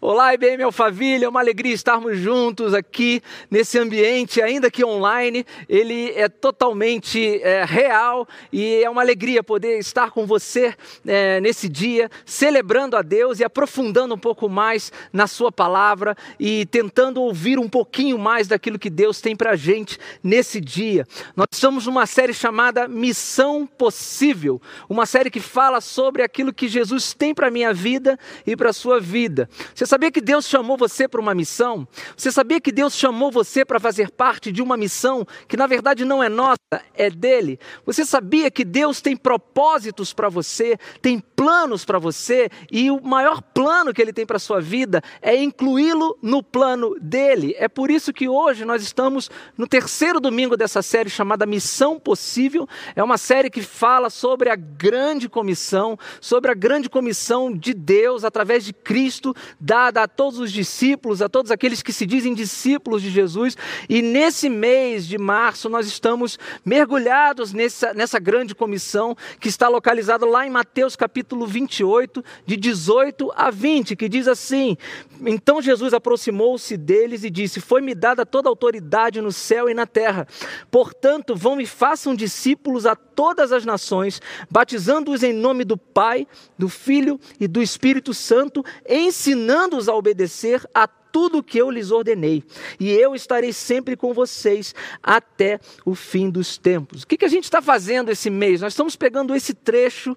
Olá, IBM Alphaville, é uma alegria estarmos juntos aqui nesse ambiente, ainda que online, ele é totalmente é, real e é uma alegria poder estar com você é, nesse dia, celebrando a Deus e aprofundando um pouco mais na Sua palavra e tentando ouvir um pouquinho mais daquilo que Deus tem para a gente nesse dia. Nós estamos numa série chamada Missão Possível, uma série que fala sobre aquilo que Jesus tem para a minha vida e para a sua vida. Você sabia que Deus chamou você para uma missão? Você sabia que Deus chamou você para fazer parte de uma missão que na verdade não é nossa, é dele? Você sabia que Deus tem propósitos para você, tem planos para você e o maior plano que ele tem para sua vida é incluí-lo no plano dele? É por isso que hoje nós estamos no terceiro domingo dessa série chamada Missão Possível. É uma série que fala sobre a grande comissão, sobre a grande comissão de Deus através de Cristo dada a todos os discípulos, a todos aqueles que se dizem discípulos de Jesus. E nesse mês de março nós estamos mergulhados nessa, nessa grande comissão que está localizada lá em Mateus capítulo 28, de 18 a 20, que diz assim: Então Jesus aproximou-se deles e disse: Foi-me dada toda a autoridade no céu e na terra. Portanto, vão e façam discípulos a todas as nações, batizando-os em nome do Pai, do Filho e do Espírito Santo, ensinando-os a obedecer a tudo o que eu lhes ordenei, e eu estarei sempre com vocês até o fim dos tempos. O que, que a gente está fazendo esse mês? Nós estamos pegando esse trecho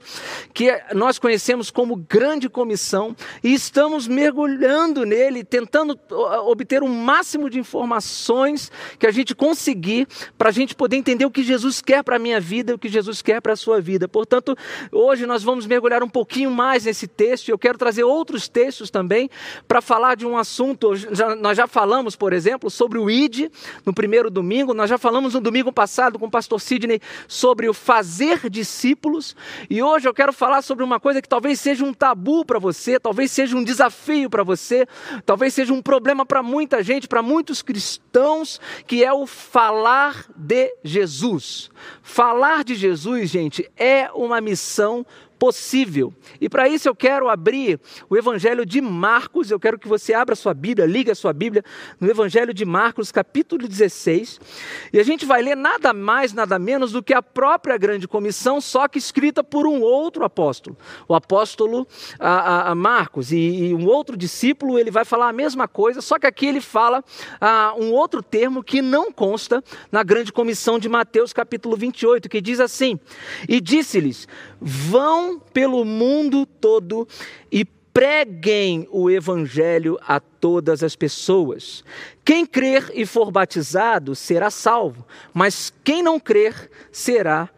que nós conhecemos como Grande Comissão e estamos mergulhando nele, tentando obter o máximo de informações que a gente conseguir para a gente poder entender o que Jesus quer para a minha vida e o que Jesus quer para a sua vida. Portanto, hoje nós vamos mergulhar um pouquinho mais nesse texto e eu quero trazer outros textos também para falar de um assunto já, nós já falamos, por exemplo, sobre o ID no primeiro domingo, nós já falamos no domingo passado com o pastor Sidney sobre o fazer discípulos, e hoje eu quero falar sobre uma coisa que talvez seja um tabu para você, talvez seja um desafio para você, talvez seja um problema para muita gente, para muitos cristãos, que é o falar de Jesus. Falar de Jesus, gente, é uma missão possível. E para isso eu quero abrir o Evangelho de Marcos, eu quero que você abra sua Bíblia, liga a sua Bíblia no Evangelho de Marcos, capítulo 16, e a gente vai ler nada mais, nada menos do que a própria grande comissão, só que escrita por um outro apóstolo, o apóstolo a, a, a Marcos, e, e, um outro discípulo, ele vai falar a mesma coisa, só que aqui ele fala a, um outro termo que não consta na grande comissão de Mateus, capítulo 28, que diz assim: E disse-lhes: Vão pelo mundo todo e preguem o evangelho a todas as pessoas. Quem crer e for batizado será salvo, mas quem não crer será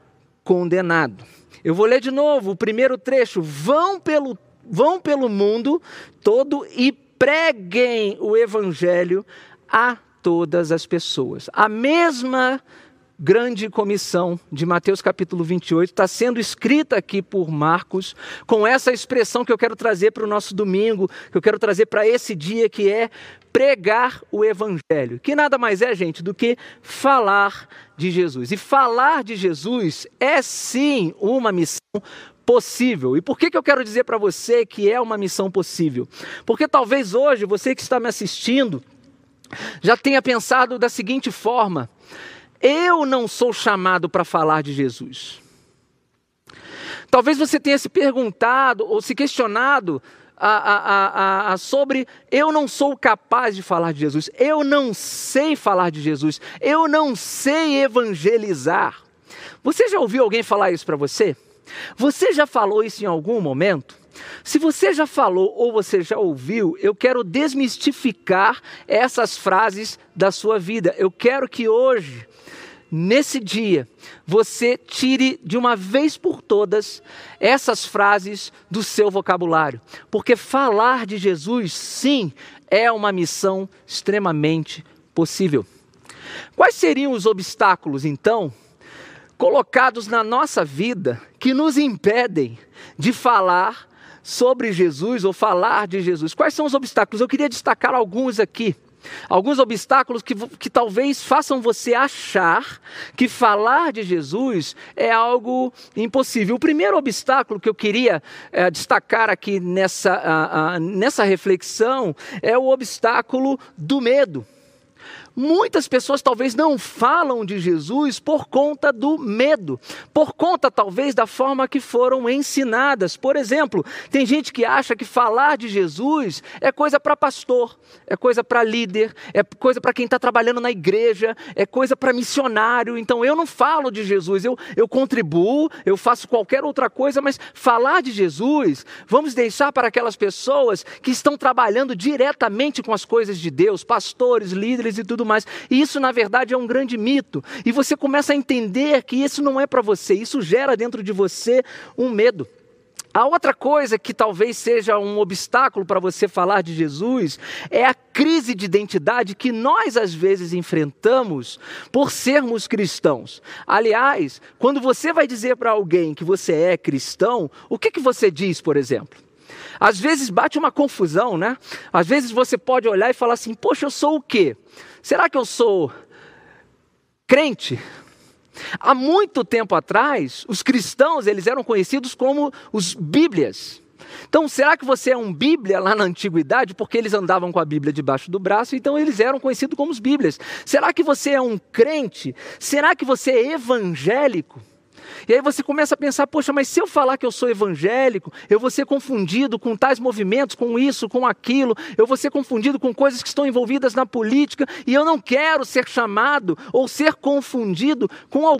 condenado. Eu vou ler de novo o primeiro trecho. Vão pelo, vão pelo mundo todo e preguem o evangelho a todas as pessoas. A mesma grande comissão de Mateus capítulo 28 está sendo escrita aqui por Marcos, com essa expressão que eu quero trazer para o nosso domingo, que eu quero trazer para esse dia, que é pregar o evangelho, que nada mais é, gente, do que falar de Jesus. E falar de Jesus é sim uma missão possível. E por que, que eu quero dizer para você que é uma missão possível? Porque talvez hoje você que está me assistindo já tenha pensado da seguinte forma: eu não sou chamado para falar de Jesus. Talvez você tenha se perguntado ou se questionado a, a, a, sobre eu não sou capaz de falar de Jesus, eu não sei falar de Jesus, eu não sei evangelizar. Você já ouviu alguém falar isso para você? Você já falou isso em algum momento? Se você já falou ou você já ouviu, eu quero desmistificar essas frases da sua vida. Eu quero que hoje nesse dia, você tire de uma vez por todas essas frases do seu vocabulário. Porque falar de Jesus, sim, é uma missão extremamente possível. Quais seriam os obstáculos, então, colocados na nossa vida que nos impedem de falar sobre Jesus ou falar de Jesus? Quais são os obstáculos? Eu queria destacar alguns aqui. Alguns obstáculos que, que talvez façam você achar que falar de Jesus é algo impossível. O primeiro obstáculo que eu queria é, destacar aqui nessa, a, a, nessa reflexão é o obstáculo do medo. Muitas pessoas talvez não falam de Jesus por conta do medo, por conta talvez da forma que foram ensinadas. Por exemplo, tem gente que acha que falar de Jesus é coisa para pastor, é coisa para líder, é coisa para quem está trabalhando na igreja, é coisa para missionário. Então eu não falo de Jesus, eu, eu contribuo, eu faço qualquer outra coisa, mas falar de Jesus, vamos deixar para aquelas pessoas que estão trabalhando diretamente com as coisas de Deus, pastores, líderes e tudo tudo mais. E isso, na verdade, é um grande mito. E você começa a entender que isso não é para você, isso gera dentro de você um medo. A outra coisa que talvez seja um obstáculo para você falar de Jesus é a crise de identidade que nós às vezes enfrentamos por sermos cristãos. Aliás, quando você vai dizer para alguém que você é cristão, o que, que você diz, por exemplo? Às vezes bate uma confusão, né? Às vezes você pode olhar e falar assim: Poxa, eu sou o quê? Será que eu sou crente? Há muito tempo atrás, os cristãos eles eram conhecidos como os Bíblias. Então, será que você é um Bíblia lá na antiguidade? Porque eles andavam com a Bíblia debaixo do braço, então eles eram conhecidos como os Bíblias. Será que você é um crente? Será que você é evangélico? E aí você começa a pensar: poxa, mas se eu falar que eu sou evangélico, eu vou ser confundido com tais movimentos, com isso, com aquilo, eu vou ser confundido com coisas que estão envolvidas na política, e eu não quero ser chamado ou ser confundido com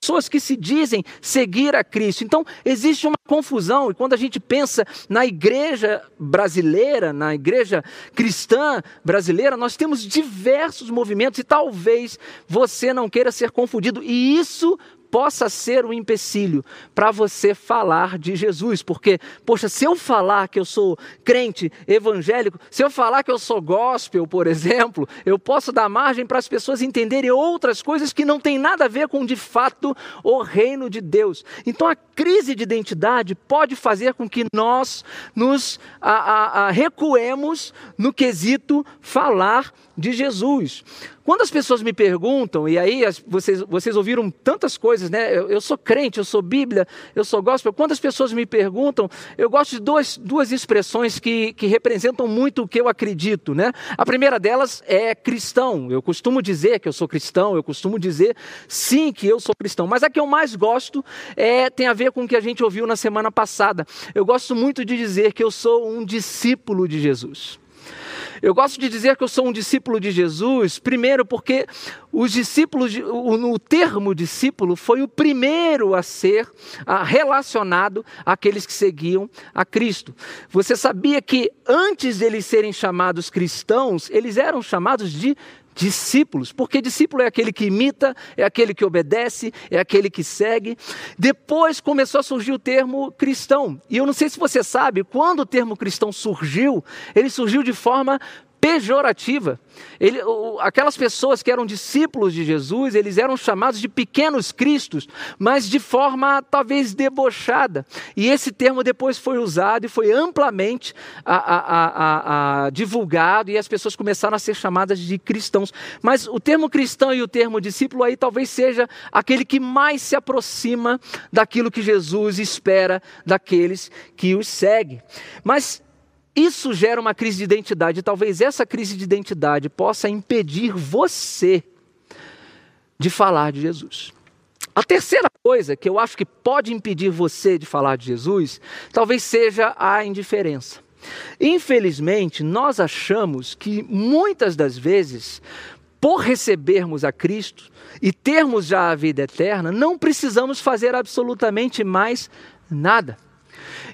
pessoas que se dizem seguir a Cristo. Então, existe uma confusão, e quando a gente pensa na igreja brasileira, na igreja cristã brasileira, nós temos diversos movimentos, e talvez você não queira ser confundido, e isso possa ser um empecilho para você falar de Jesus, porque, poxa, se eu falar que eu sou crente evangélico, se eu falar que eu sou gospel, por exemplo, eu posso dar margem para as pessoas entenderem outras coisas que não têm nada a ver com, de fato, o reino de Deus. Então, a crise de identidade pode fazer com que nós nos a, a, a recuemos no quesito falar de Jesus. Quando as pessoas me perguntam, e aí as, vocês, vocês ouviram tantas coisas, né? Eu, eu, sou crente, eu sou Bíblia, eu sou gospel. Quando as pessoas me perguntam, eu gosto de duas, duas expressões que, que representam muito o que eu acredito, né? A primeira delas é cristão. Eu costumo dizer que eu sou cristão, eu costumo dizer sim que eu sou cristão. Mas a que eu mais gosto é, tem a ver com o que a gente ouviu na semana passada. Eu gosto muito de dizer que eu sou um discípulo de Jesus. Eu gosto de dizer que eu sou um discípulo de Jesus, primeiro porque os discípulos, o, termo discípulo foi o primeiro a ser relacionado àqueles que seguiam a Cristo. Você sabia que antes deles serem chamados cristãos, eles eram chamados de discípulos, porque discípulo é aquele que imita, é aquele que obedece, é aquele que segue. Depois começou a surgir o termo cristão. E eu não sei se você sabe, quando o termo cristão surgiu, ele surgiu de forma pejorativa. Ele, aquelas pessoas que eram discípulos de Jesus, eles eram chamados de pequenos cristos, mas de forma talvez debochada. E esse termo depois foi usado e foi amplamente a, a, a, divulgado, e as pessoas começaram a ser chamadas de cristãos. Mas o termo cristão e o termo discípulo aí talvez seja aquele que mais se aproxima daquilo que Jesus espera daqueles que os seguem. Mas isso gera uma crise de identidade. E talvez essa crise de identidade possa impedir você de falar de Jesus. A terceira coisa que eu acho que pode impedir você de falar de Jesus, talvez seja a indiferença. Infelizmente, nós achamos que muitas das vezes, por recebermos a Cristo e termos já a vida eterna, não precisamos fazer absolutamente mais nada.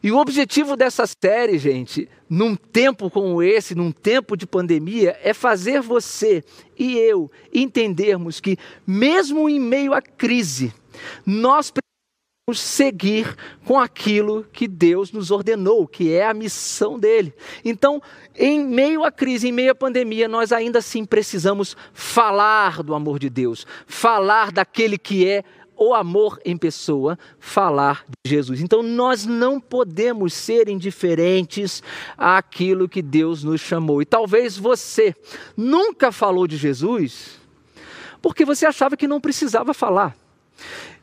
E o objetivo dessa série, gente, num tempo como esse, num tempo de pandemia, é fazer você e eu entendermos que, mesmo em meio à crise, nós precisamos seguir com aquilo que Deus nos ordenou, que é a missão dele. Então, em meio à crise, em meio à pandemia, nós ainda assim precisamos falar do amor de Deus, falar daquele que é o amor em pessoa, falar de Jesus. Então nós não podemos ser indiferentes àquilo que Deus nos chamou. E talvez você nunca falou de Jesus porque você achava que não precisava falar.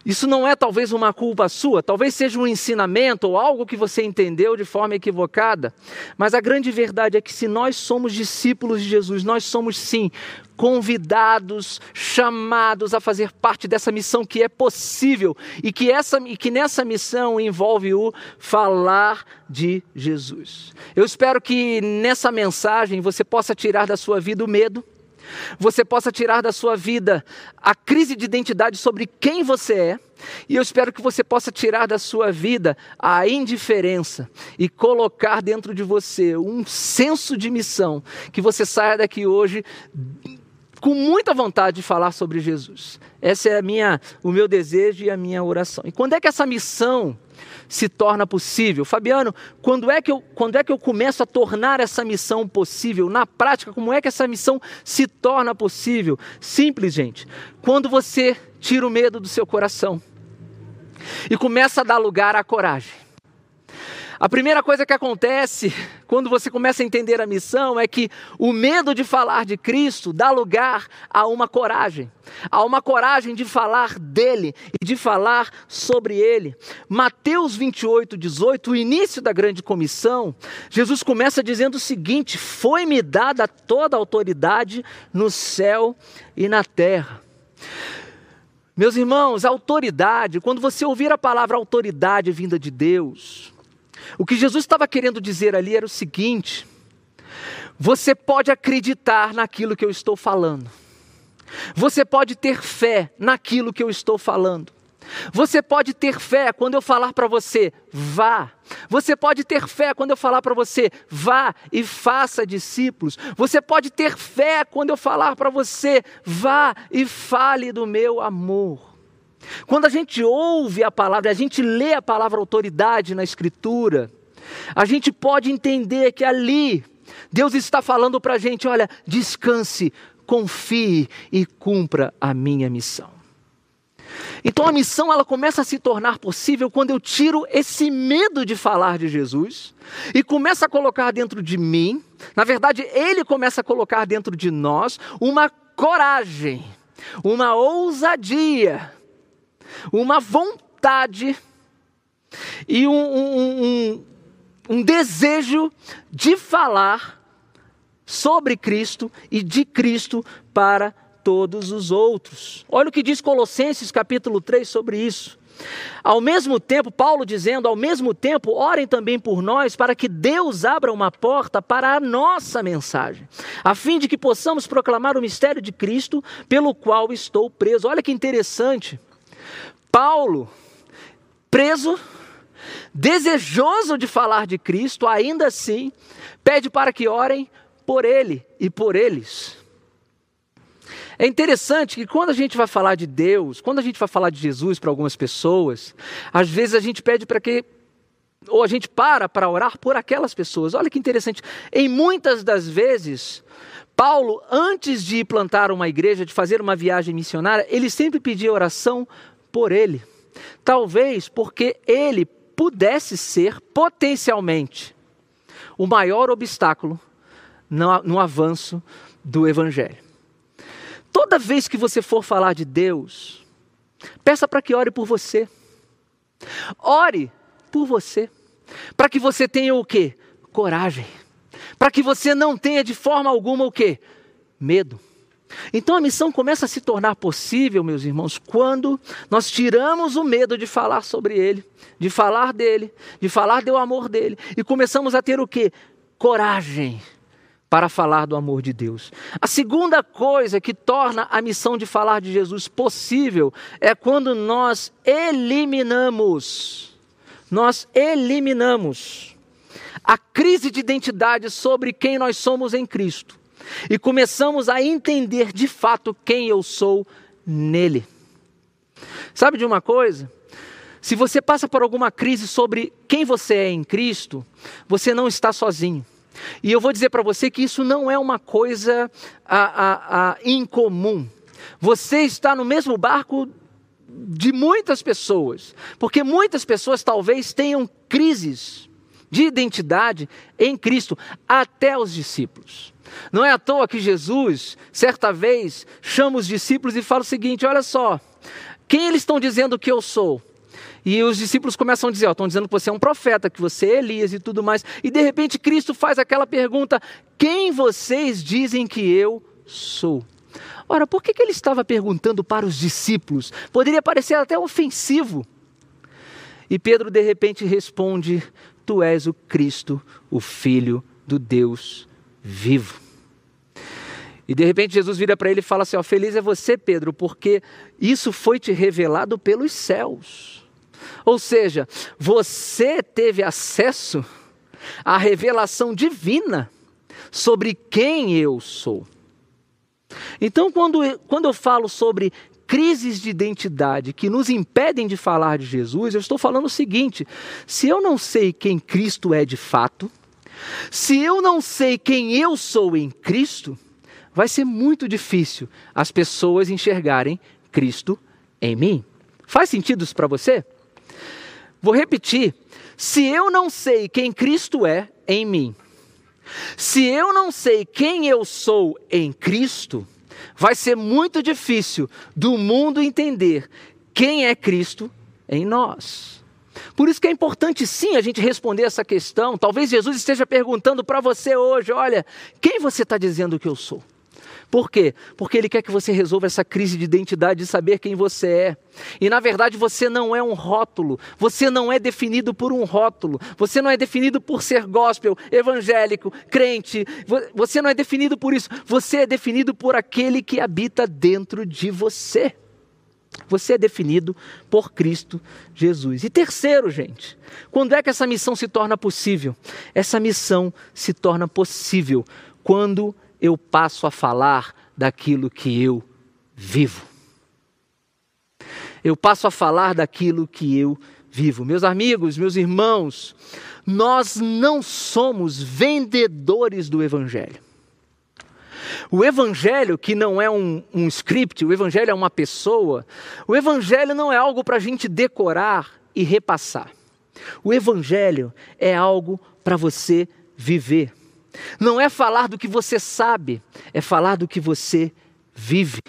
Isso não é talvez uma culpa sua, talvez seja um ensinamento ou algo que você entendeu de forma equivocada, mas a grande verdade é que se nós somos discípulos de Jesus, nós somos sim convidados, chamados a fazer parte dessa missão que é possível e que, essa, e que nessa missão envolve o falar de Jesus. Eu espero que nessa mensagem você possa tirar da sua vida o medo você possa tirar da sua vida a crise de identidade sobre quem você é, e eu espero que você possa tirar da sua vida a indiferença e colocar dentro de você um senso de missão, que você saia daqui hoje com muita vontade de falar sobre Jesus. Esse é a minha, o meu desejo e a minha oração. E quando é que essa missão se torna possível. Fabiano, quando é, que eu, quando é que eu começo a tornar essa missão possível? Na prática, como é que essa missão se torna possível? Simples, gente. Quando você tira o medo do seu coração e começa a dar lugar à coragem. A primeira coisa que acontece quando você começa a entender a missão é que o medo de falar de Cristo dá lugar a uma coragem, a uma coragem de falar dele e de falar sobre ele. Mateus 28, 18, o início da grande comissão, Jesus começa dizendo o seguinte: Foi-me dada toda a autoridade no céu e na terra. Meus irmãos, autoridade, quando você ouvir a palavra autoridade vinda de Deus, o que Jesus estava querendo dizer ali era o seguinte: você pode acreditar naquilo que eu estou falando, você pode ter fé naquilo que eu estou falando. Você pode ter fé quando eu falar para você, vá. Você pode ter fé quando eu falar para você, vá e faça discípulos. Você pode ter fé quando eu falar para você, vá e fale do meu amor. Quando a gente ouve a palavra, a gente lê a palavra autoridade na Escritura, a gente pode entender que ali Deus está falando para a gente: olha, descanse, confie e cumpra a minha missão. Então a missão ela começa a se tornar possível quando eu tiro esse medo de falar de Jesus e começa a colocar dentro de mim, na verdade, ele começa a colocar dentro de nós uma coragem, uma ousadia uma vontade e um, um, um, um desejo de falar sobre Cristo e de Cristo para todos os outros. Olha o que diz Colossenses capítulo 3 sobre isso. Ao mesmo tempo, Paulo dizendo, ao mesmo tempo, orem também por nós para que Deus abra uma porta para a nossa mensagem, a fim de que possamos proclamar o mistério de Cristo, pelo qual estou preso. Olha que interessante. Paulo, preso, desejoso de falar de Cristo, ainda assim, pede para que orem por ele e por eles. É interessante que quando a gente vai falar de Deus, quando a gente vai falar de Jesus para algumas pessoas, às vezes a gente pede para que ou a gente para para orar por aquelas pessoas. Olha que interessante. Em muitas das vezes, Paulo, antes de plantar uma igreja, de fazer uma viagem missionária, ele sempre pedia oração por ele. Talvez porque ele pudesse ser potencialmente o maior obstáculo no, avanço do Evangelho. Toda vez que você for falar de Deus, peça para que ore por você. Ore por você. Para que você tenha o quê? Coragem. Para que você não tenha de forma alguma o quê? Medo. Então a missão começa a se tornar possível, meus irmãos, quando nós tiramos o medo de falar sobre Ele, de falar dele, de falar do amor dele, e começamos a ter o que? Coragem para falar do amor de Deus. A segunda coisa que torna a missão de falar de Jesus possível é quando nós eliminamos, nós eliminamos a crise de identidade sobre quem nós somos em Cristo e começamos a entender de fato quem eu sou nele. Sabe de uma coisa? Se você passa por alguma crise sobre quem você é em Cristo, você não está sozinho. E eu vou dizer para você que isso não é uma coisa a, a, a, incomum. Você está no mesmo barco de muitas pessoas, porque muitas pessoas talvez tenham crises de identidade em Cristo, até os discípulos. Não é à toa que Jesus, certa vez, chama os discípulos e fala o seguinte: olha só, quem eles estão dizendo que eu sou? E os discípulos começam a dizer: estão dizendo que você é um profeta, que você é Elias e tudo mais. E de repente Cristo faz aquela pergunta: quem vocês dizem que eu sou? Ora, por que, que ele estava perguntando para os discípulos? Poderia parecer até ofensivo. E Pedro de repente responde: Tu és o Cristo, o Filho do Deus vivo. E de repente Jesus vira para ele e fala assim: ó, Feliz é você, Pedro, porque isso foi te revelado pelos céus. Ou seja, você teve acesso à revelação divina sobre quem eu sou. Então, quando, quando eu falo sobre crises de identidade que nos impedem de falar de Jesus, eu estou falando o seguinte: se eu não sei quem Cristo é de fato, se eu não sei quem eu sou em Cristo, vai ser muito difícil as pessoas enxergarem Cristo em mim. Faz sentido isso para você? Vou repetir. Se eu não sei quem Cristo é em mim, se eu não sei quem eu sou em Cristo, vai ser muito difícil do mundo entender quem é Cristo em nós. Por isso que é importante sim a gente responder essa questão. Talvez Jesus esteja perguntando para você hoje: olha, quem você está dizendo que eu sou? Por quê? Porque Ele quer que você resolva essa crise de identidade de saber quem você é. E na verdade você não é um rótulo, você não é definido por um rótulo, você não é definido por ser gospel, evangélico, crente, você não é definido por isso, você é definido por aquele que habita dentro de você. Você é definido por Cristo Jesus. E terceiro, gente, quando é que essa missão se torna possível? Essa missão se torna possível quando eu passo a falar daquilo que eu vivo. Eu passo a falar daquilo que eu vivo. Meus amigos, meus irmãos, nós não somos vendedores do Evangelho. O Evangelho, que não é um, um script, o Evangelho é uma pessoa, o Evangelho não é algo para a gente decorar e repassar. O Evangelho é algo para você viver. Não é falar do que você sabe, é falar do que você vive.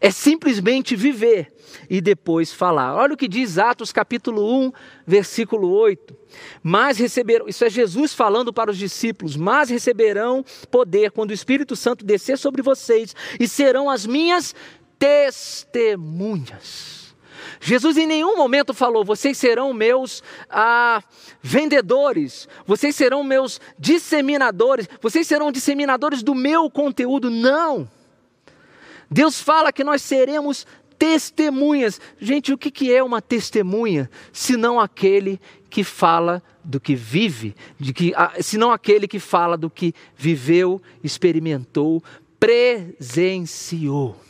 É simplesmente viver e depois falar. Olha o que diz Atos capítulo 1, versículo 8. Mas receberão, isso é Jesus falando para os discípulos, mas receberão poder quando o Espírito Santo descer sobre vocês e serão as minhas testemunhas. Jesus em nenhum momento falou: vocês serão meus ah, vendedores, vocês serão meus disseminadores, vocês serão disseminadores do meu conteúdo. Não. Deus fala que nós seremos testemunhas. Gente, o que é uma testemunha? Senão aquele que fala do que vive, de que, ah, senão aquele que fala do que viveu, experimentou, presenciou.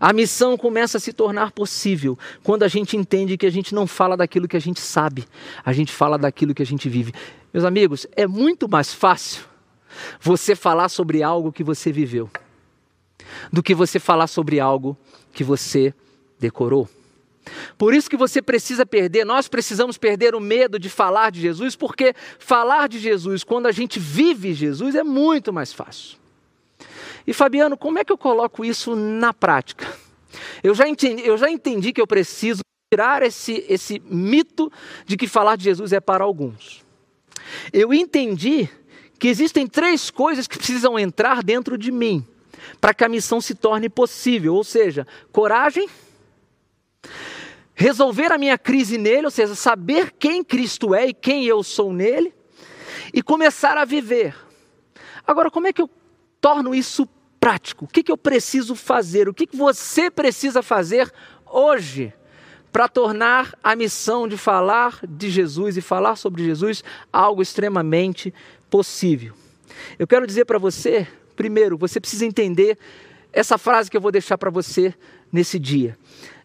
A missão começa a se tornar possível quando a gente entende que a gente não fala daquilo que a gente sabe, a gente fala daquilo que a gente vive. Meus amigos, é muito mais fácil você falar sobre algo que você viveu do que você falar sobre algo que você decorou. Por isso que você precisa perder, nós precisamos perder o medo de falar de Jesus, porque falar de Jesus quando a gente vive Jesus é muito mais fácil. E Fabiano, como é que eu coloco isso na prática? Eu já entendi, eu já entendi que eu preciso tirar esse, esse mito de que falar de Jesus é para alguns. Eu entendi que existem três coisas que precisam entrar dentro de mim para que a missão se torne possível, ou seja, coragem, resolver a minha crise nele, ou seja, saber quem Cristo é e quem eu sou nele, e começar a viver. Agora, como é que eu torno isso prático. O que, que eu preciso fazer? O que, que você precisa fazer hoje para tornar a missão de falar de Jesus e falar sobre Jesus algo extremamente possível? Eu quero dizer para você, primeiro, você precisa entender essa frase que eu vou deixar para você nesse dia.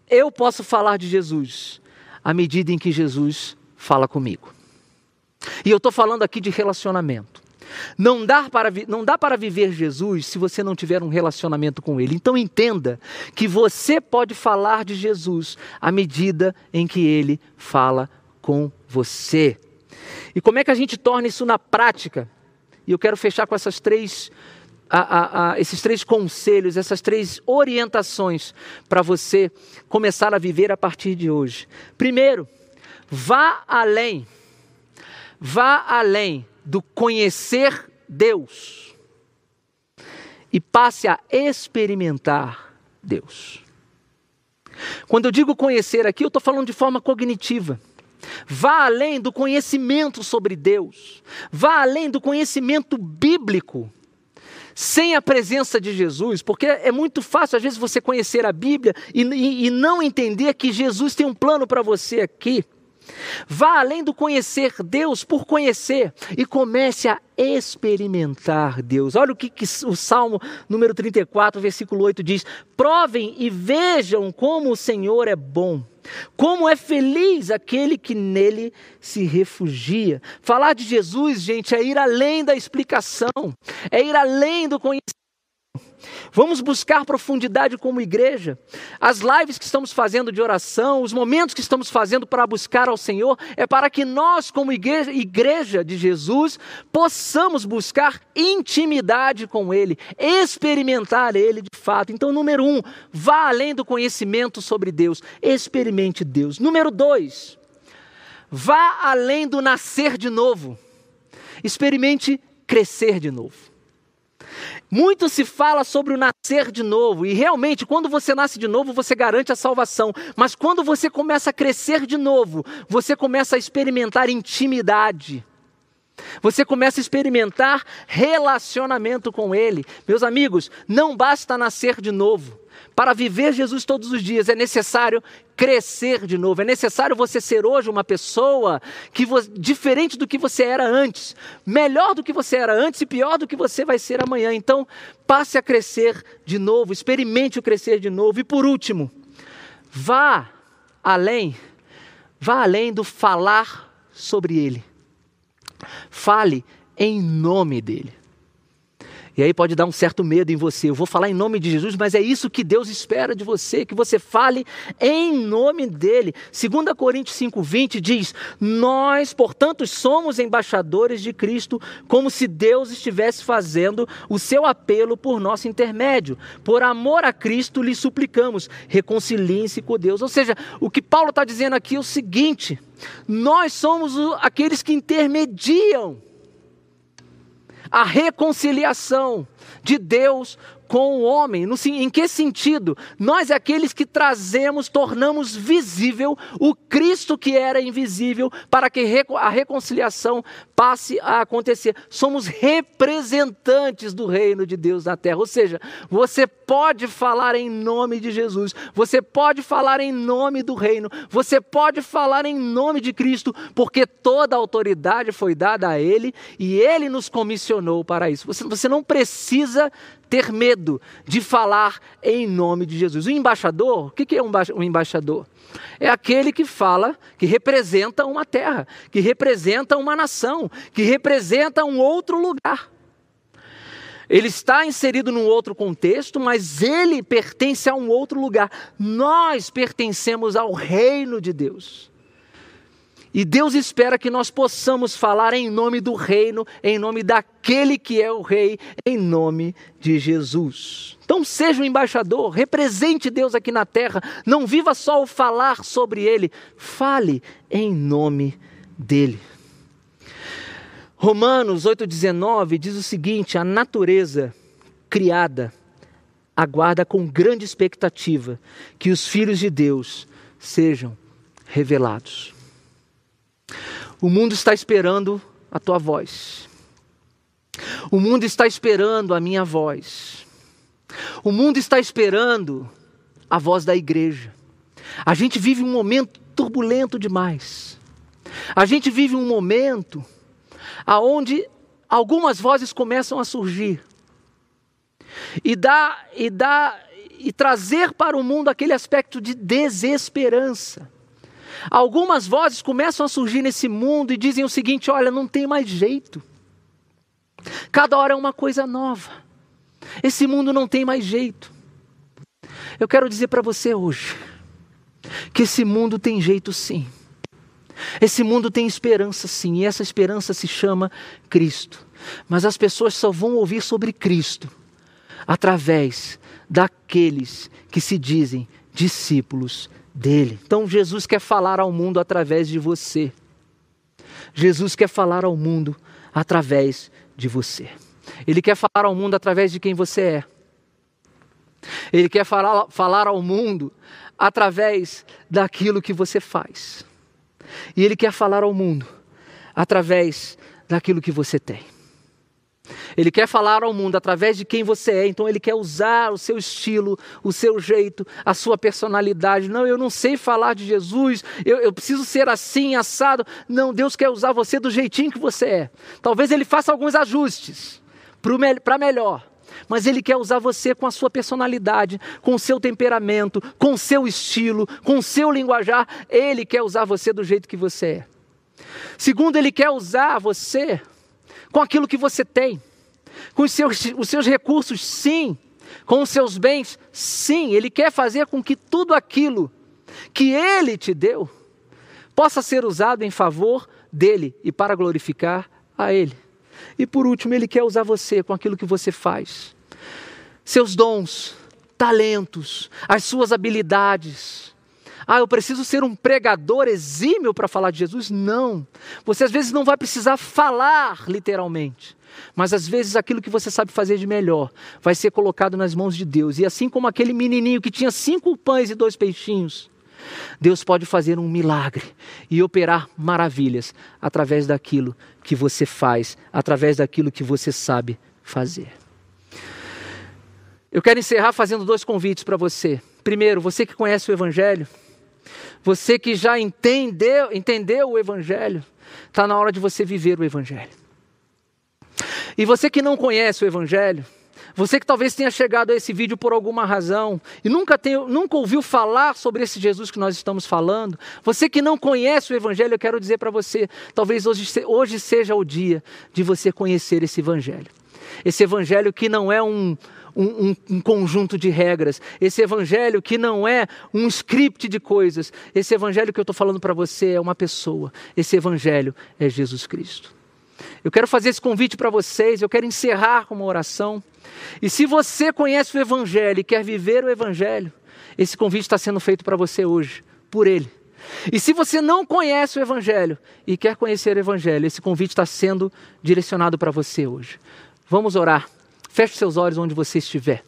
Eu posso falar de Jesus à medida em que Jesus fala comigo. E eu estou falando aqui de relacionamento. Não dá, para, não dá para viver Jesus se você não tiver um relacionamento com Ele. Então entenda que você pode falar de Jesus à medida em que Ele fala com você. E como é que a gente torna isso na prática? E eu quero fechar com essas três, a, a, a, esses três conselhos, essas três orientações para você começar a viver a partir de hoje. Primeiro, vá além. Vá além do conhecer Deus e passe a experimentar Deus. Quando eu digo conhecer aqui, eu estou falando de forma cognitiva. Vá além do conhecimento sobre Deus. Vá além do conhecimento bíblico. Sem a presença de Jesus, porque é muito fácil, às vezes, você conhecer a Bíblia e, e, e não entender que Jesus tem um plano para você aqui. Vá além do conhecer Deus por conhecer e comece a experimentar Deus. Olha o que, que, o Salmo número 34, versículo 8 diz: Provem e vejam como o Senhor é bom. Como é feliz aquele que nele se refugia. Falar de Jesus, gente, é ir além da explicação, é ir além do conhecimento Vamos buscar profundidade como igreja. As lives que estamos fazendo de oração, os momentos que estamos fazendo para buscar ao Senhor, é para que nós, como igreja, igreja de Jesus, possamos buscar intimidade com Ele, experimentar Ele de fato. Então, número um, vá além do conhecimento sobre Deus, experimente Deus. Número dois, vá além do nascer de novo, experimente crescer de novo. Muito se fala sobre o nascer de novo, e realmente, quando você nasce de novo, você garante a salvação. Mas quando você começa a crescer de novo, você começa a experimentar intimidade. Você começa a experimentar relacionamento com Ele. Meus amigos, não basta nascer de novo. Para viver Jesus todos os dias é necessário crescer de novo. É necessário você ser hoje uma pessoa que diferente do que você era antes, melhor do que você era antes e pior do que você vai ser amanhã. Então, passe a crescer de novo, experimente o crescer de novo. E por último, vá além, vá além do falar sobre ele. Fale em nome dele. E aí pode dar um certo medo em você. Eu vou falar em nome de Jesus, mas é isso que Deus espera de você, que você fale em nome dele. 2 Coríntios 5:20 diz: "Nós, portanto, somos embaixadores de Cristo, como se Deus estivesse fazendo o seu apelo por nosso intermédio. Por amor a Cristo lhe suplicamos, reconciliem-se com Deus." Ou seja, o que Paulo está dizendo aqui é o seguinte: nós somos aqueles que intermediam a reconciliação de Deus com o homem. No, em que sentido? Nós é aqueles que trazemos, tornamos visível o Cristo que era invisível, para que a reconciliação passe a acontecer. Somos representantes do reino de Deus na terra. Ou seja, você pode falar em nome de Jesus, você pode falar em nome do reino, você pode falar em nome de Cristo, porque toda a autoridade foi dada a Ele e Ele nos comissionou para isso. Você, você não precisa ter medo de falar em nome de Jesus. O embaixador, o que é um embaixador? É aquele que fala, que representa uma terra, que representa uma nação, que representa um outro lugar. Ele está inserido num outro contexto, mas ele pertence a um outro lugar. Nós pertencemos ao reino de Deus. E Deus espera que nós possamos falar em nome do reino, em nome daquele que é o rei, em nome de Jesus. Então seja um embaixador, represente Deus aqui na terra, não viva só o falar sobre ele, fale em nome dele. Romanos 8,19 diz o seguinte: a natureza criada aguarda com grande expectativa que os filhos de Deus sejam revelados. O mundo está esperando a tua voz. O mundo está esperando a minha voz. O mundo está esperando a voz da igreja. A gente vive um momento turbulento demais. A gente vive um momento aonde algumas vozes começam a surgir e dá e dá e trazer para o mundo aquele aspecto de desesperança. Algumas vozes começam a surgir nesse mundo e dizem o seguinte: olha, não tem mais jeito. Cada hora é uma coisa nova. Esse mundo não tem mais jeito. Eu quero dizer para você hoje que esse mundo tem jeito sim. Esse mundo tem esperança sim, e essa esperança se chama Cristo. Mas as pessoas só vão ouvir sobre Cristo através daqueles que se dizem discípulos dele. Então Jesus quer falar ao mundo através de você. Jesus quer falar ao mundo através de você. Ele quer falar ao mundo através de quem você é. Ele quer falar, falar ao mundo através daquilo que você faz. E Ele quer falar ao mundo através daquilo que você tem. Ele quer falar ao mundo através de quem você é, então ele quer usar o seu estilo, o seu jeito, a sua personalidade. Não, eu não sei falar de Jesus, eu, eu preciso ser assim, assado. Não, Deus quer usar você do jeitinho que você é. Talvez ele faça alguns ajustes para melhor, mas Ele quer usar você com a sua personalidade, com o seu temperamento, com o seu estilo, com o seu linguajar. Ele quer usar você do jeito que você é. Segundo, Ele quer usar você com aquilo que você tem, com os seus, os seus recursos, sim, com os seus bens, sim. Ele quer fazer com que tudo aquilo que Ele te deu possa ser usado em favor dele e para glorificar a Ele. E por último, Ele quer usar você com aquilo que você faz. Seus dons, talentos, as suas habilidades. Ah, eu preciso ser um pregador exímio para falar de Jesus? Não. Você às vezes não vai precisar falar literalmente. Mas às vezes aquilo que você sabe fazer de melhor vai ser colocado nas mãos de Deus. E assim como aquele menininho que tinha cinco pães e dois peixinhos, Deus pode fazer um milagre e operar maravilhas através daquilo que você faz, através daquilo que você sabe fazer. Eu quero encerrar fazendo dois convites para você. Primeiro, você que conhece o Evangelho, você que já entendeu, entendeu o Evangelho, está na hora de você viver o Evangelho. E você que não conhece o Evangelho, você que talvez tenha chegado a esse vídeo por alguma razão e nunca, tenha, nunca ouviu falar sobre esse Jesus que nós estamos falando, você que não conhece o Evangelho, eu quero dizer para você: talvez hoje, hoje seja o dia de você conhecer esse Evangelho. Esse Evangelho que não é um, um, um, conjunto de regras, esse evangelho que não é um script de coisas, esse evangelho que eu estou falando para você é uma pessoa, esse evangelho é Jesus Cristo. Eu quero fazer esse convite para vocês, eu quero encerrar com uma oração. E se você conhece o Evangelho e quer viver o Evangelho, esse convite está sendo feito para você hoje, por Ele. E se você não conhece o Evangelho e quer conhecer o Evangelho, esse convite está sendo direcionado para você hoje. Vamos orar. Feche seus olhos onde você estiver.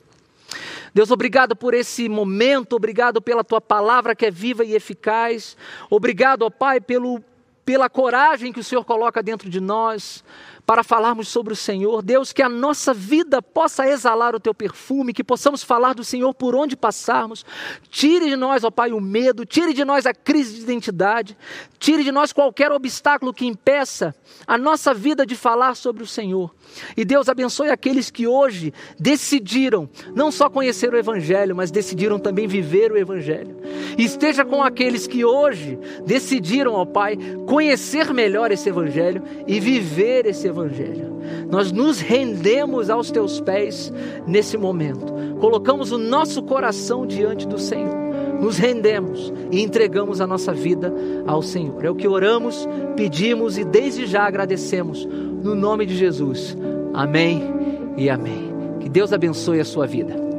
Deus, obrigado por esse momento, obrigado pela tua palavra que é viva e eficaz. Obrigado, ó Pai, pelo, pela coragem que o Senhor coloca dentro de nós para falarmos sobre o Senhor. Deus, que a nossa vida possa exalar o teu perfume, que possamos falar do Senhor por onde passarmos. Tire de nós, ó Pai, o medo, tire de nós a crise de identidade, tire de nós qualquer obstáculo que impeça a nossa vida de falar sobre o Senhor. E Deus abençoe aqueles que hoje decidiram não só conhecer o Evangelho, mas decidiram também viver o Evangelho. E esteja com aqueles que hoje decidiram, ó Pai, conhecer melhor esse Evangelho e viver esse Evangelho. Nós nos rendemos aos teus pés nesse momento, colocamos o nosso coração diante do Senhor nos rendemos e entregamos a nossa vida ao Senhor. É o que oramos, pedimos e desde já agradecemos no nome de Jesus. Amém e amém. Que Deus abençoe a sua vida.